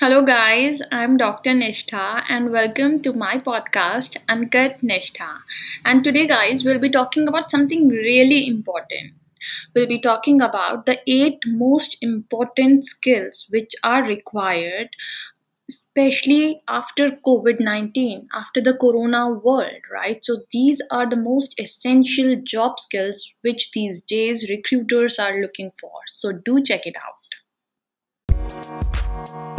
Hello, guys. I'm Dr. Nishtha, and welcome to my podcast, Uncut Nishtha. And today, guys, we'll be talking about something really important. We'll be talking about the eight most important skills which are required, especially after COVID 19, after the corona world, right? So, these are the most essential job skills which these days recruiters are looking for. So, do check it out. Thank you.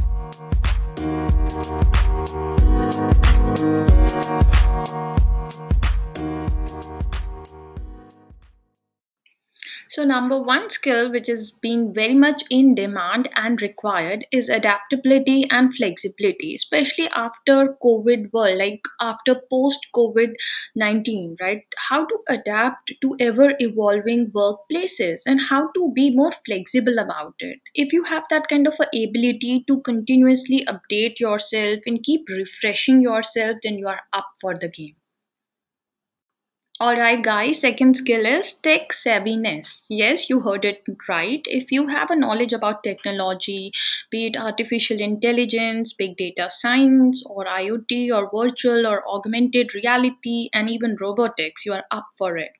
So, number one skill which has been very much in demand and required is adaptability and flexibility, especially after COVID world, like after post COVID 19, right? How to adapt to ever evolving workplaces and how to be more flexible about it. If you have that kind of a ability to continuously update yourself and keep refreshing yourself, then you are up for the game. Alright, guys, second skill is tech savviness. Yes, you heard it right. If you have a knowledge about technology, be it artificial intelligence, big data science, or IoT, or virtual or augmented reality, and even robotics, you are up for it,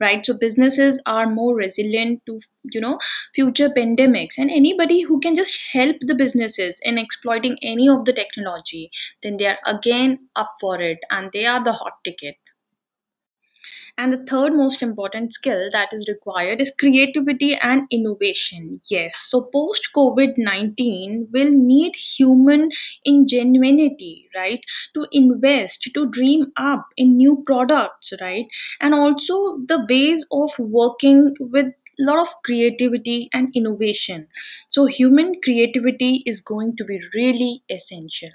right? So, businesses are more resilient to you know future pandemics and anybody who can just help the businesses in exploiting any of the technology then they are again up for it and they are the hot ticket and the third most important skill that is required is creativity and innovation. Yes, so post COVID 19 will need human ingenuity, right? To invest, to dream up in new products, right? And also the ways of working with a lot of creativity and innovation so human creativity is going to be really essential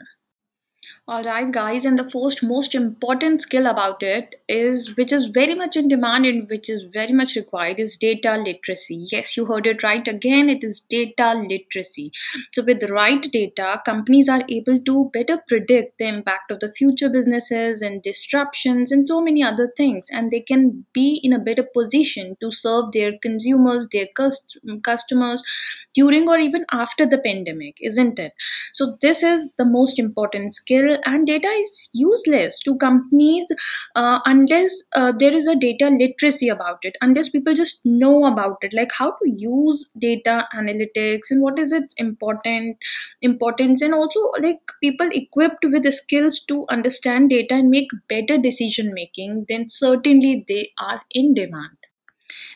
all right, guys, and the first most important skill about it is which is very much in demand and which is very much required is data literacy. Yes, you heard it right again, it is data literacy. So, with the right data, companies are able to better predict the impact of the future businesses and disruptions and so many other things, and they can be in a better position to serve their consumers, their cust- customers during or even after the pandemic, isn't it? So, this is the most important skill and data is useless to companies uh, unless uh, there is a data literacy about it unless people just know about it. Like how to use data analytics and what is its important importance and also like people equipped with the skills to understand data and make better decision making then certainly they are in demand.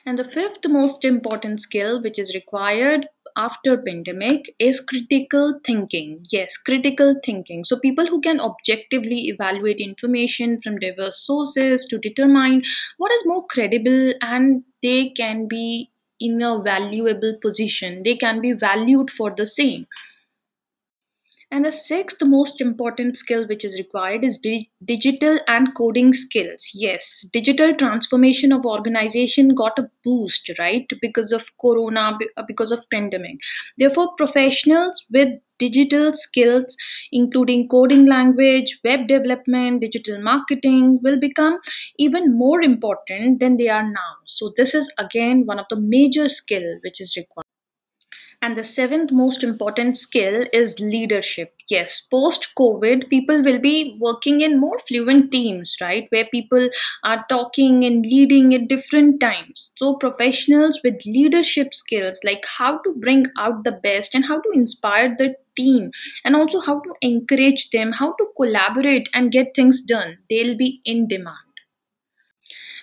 And the fifth most important skill which is required after pandemic is critical thinking. Yes critical thinking. So people who can objectively evaluate information from diverse sources to determine what is more credible and they can be in a valuable position. They can be valued for the same and the sixth most important skill which is required is di- digital and coding skills. Yes, digital transformation of organization got a boost, right? Because of corona, because of pandemic. Therefore, professionals with digital skills including coding language, web development, digital marketing will become even more important than they are now. So this is again one of the major skill which is required. And the seventh most important skill is leadership. Yes, post COVID, people will be working in more fluent teams, right? Where people are talking and leading at different times. So, professionals with leadership skills, like how to bring out the best and how to inspire the team, and also how to encourage them, how to collaborate and get things done, they'll be in demand.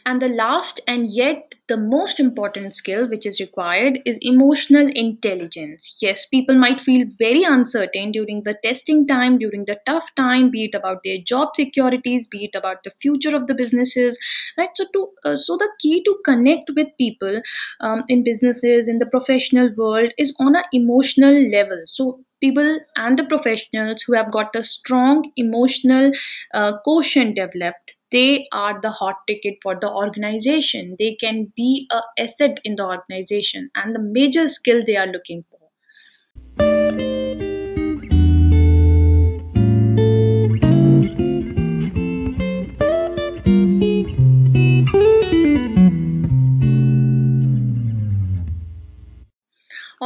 And the last and yet the most important skill which is required is emotional intelligence. Yes, people might feel very uncertain during the testing time, during the tough time, be it about their job securities, be it about the future of the businesses, right? So, to uh, so the key to connect with people um, in businesses in the professional world is on an emotional level. So, people and the professionals who have got a strong emotional uh, quotient developed they are the hot ticket for the organization. They can be a asset in the organization and the major skill they are looking for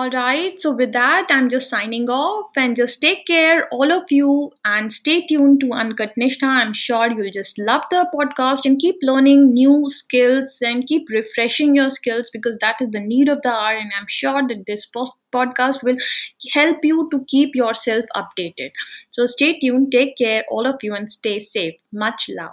All right, so with that, I'm just signing off and just take care, all of you, and stay tuned to Uncut Nishtha. I'm sure you'll just love the podcast and keep learning new skills and keep refreshing your skills because that is the need of the hour. And I'm sure that this podcast will help you to keep yourself updated. So stay tuned, take care, all of you, and stay safe. Much love.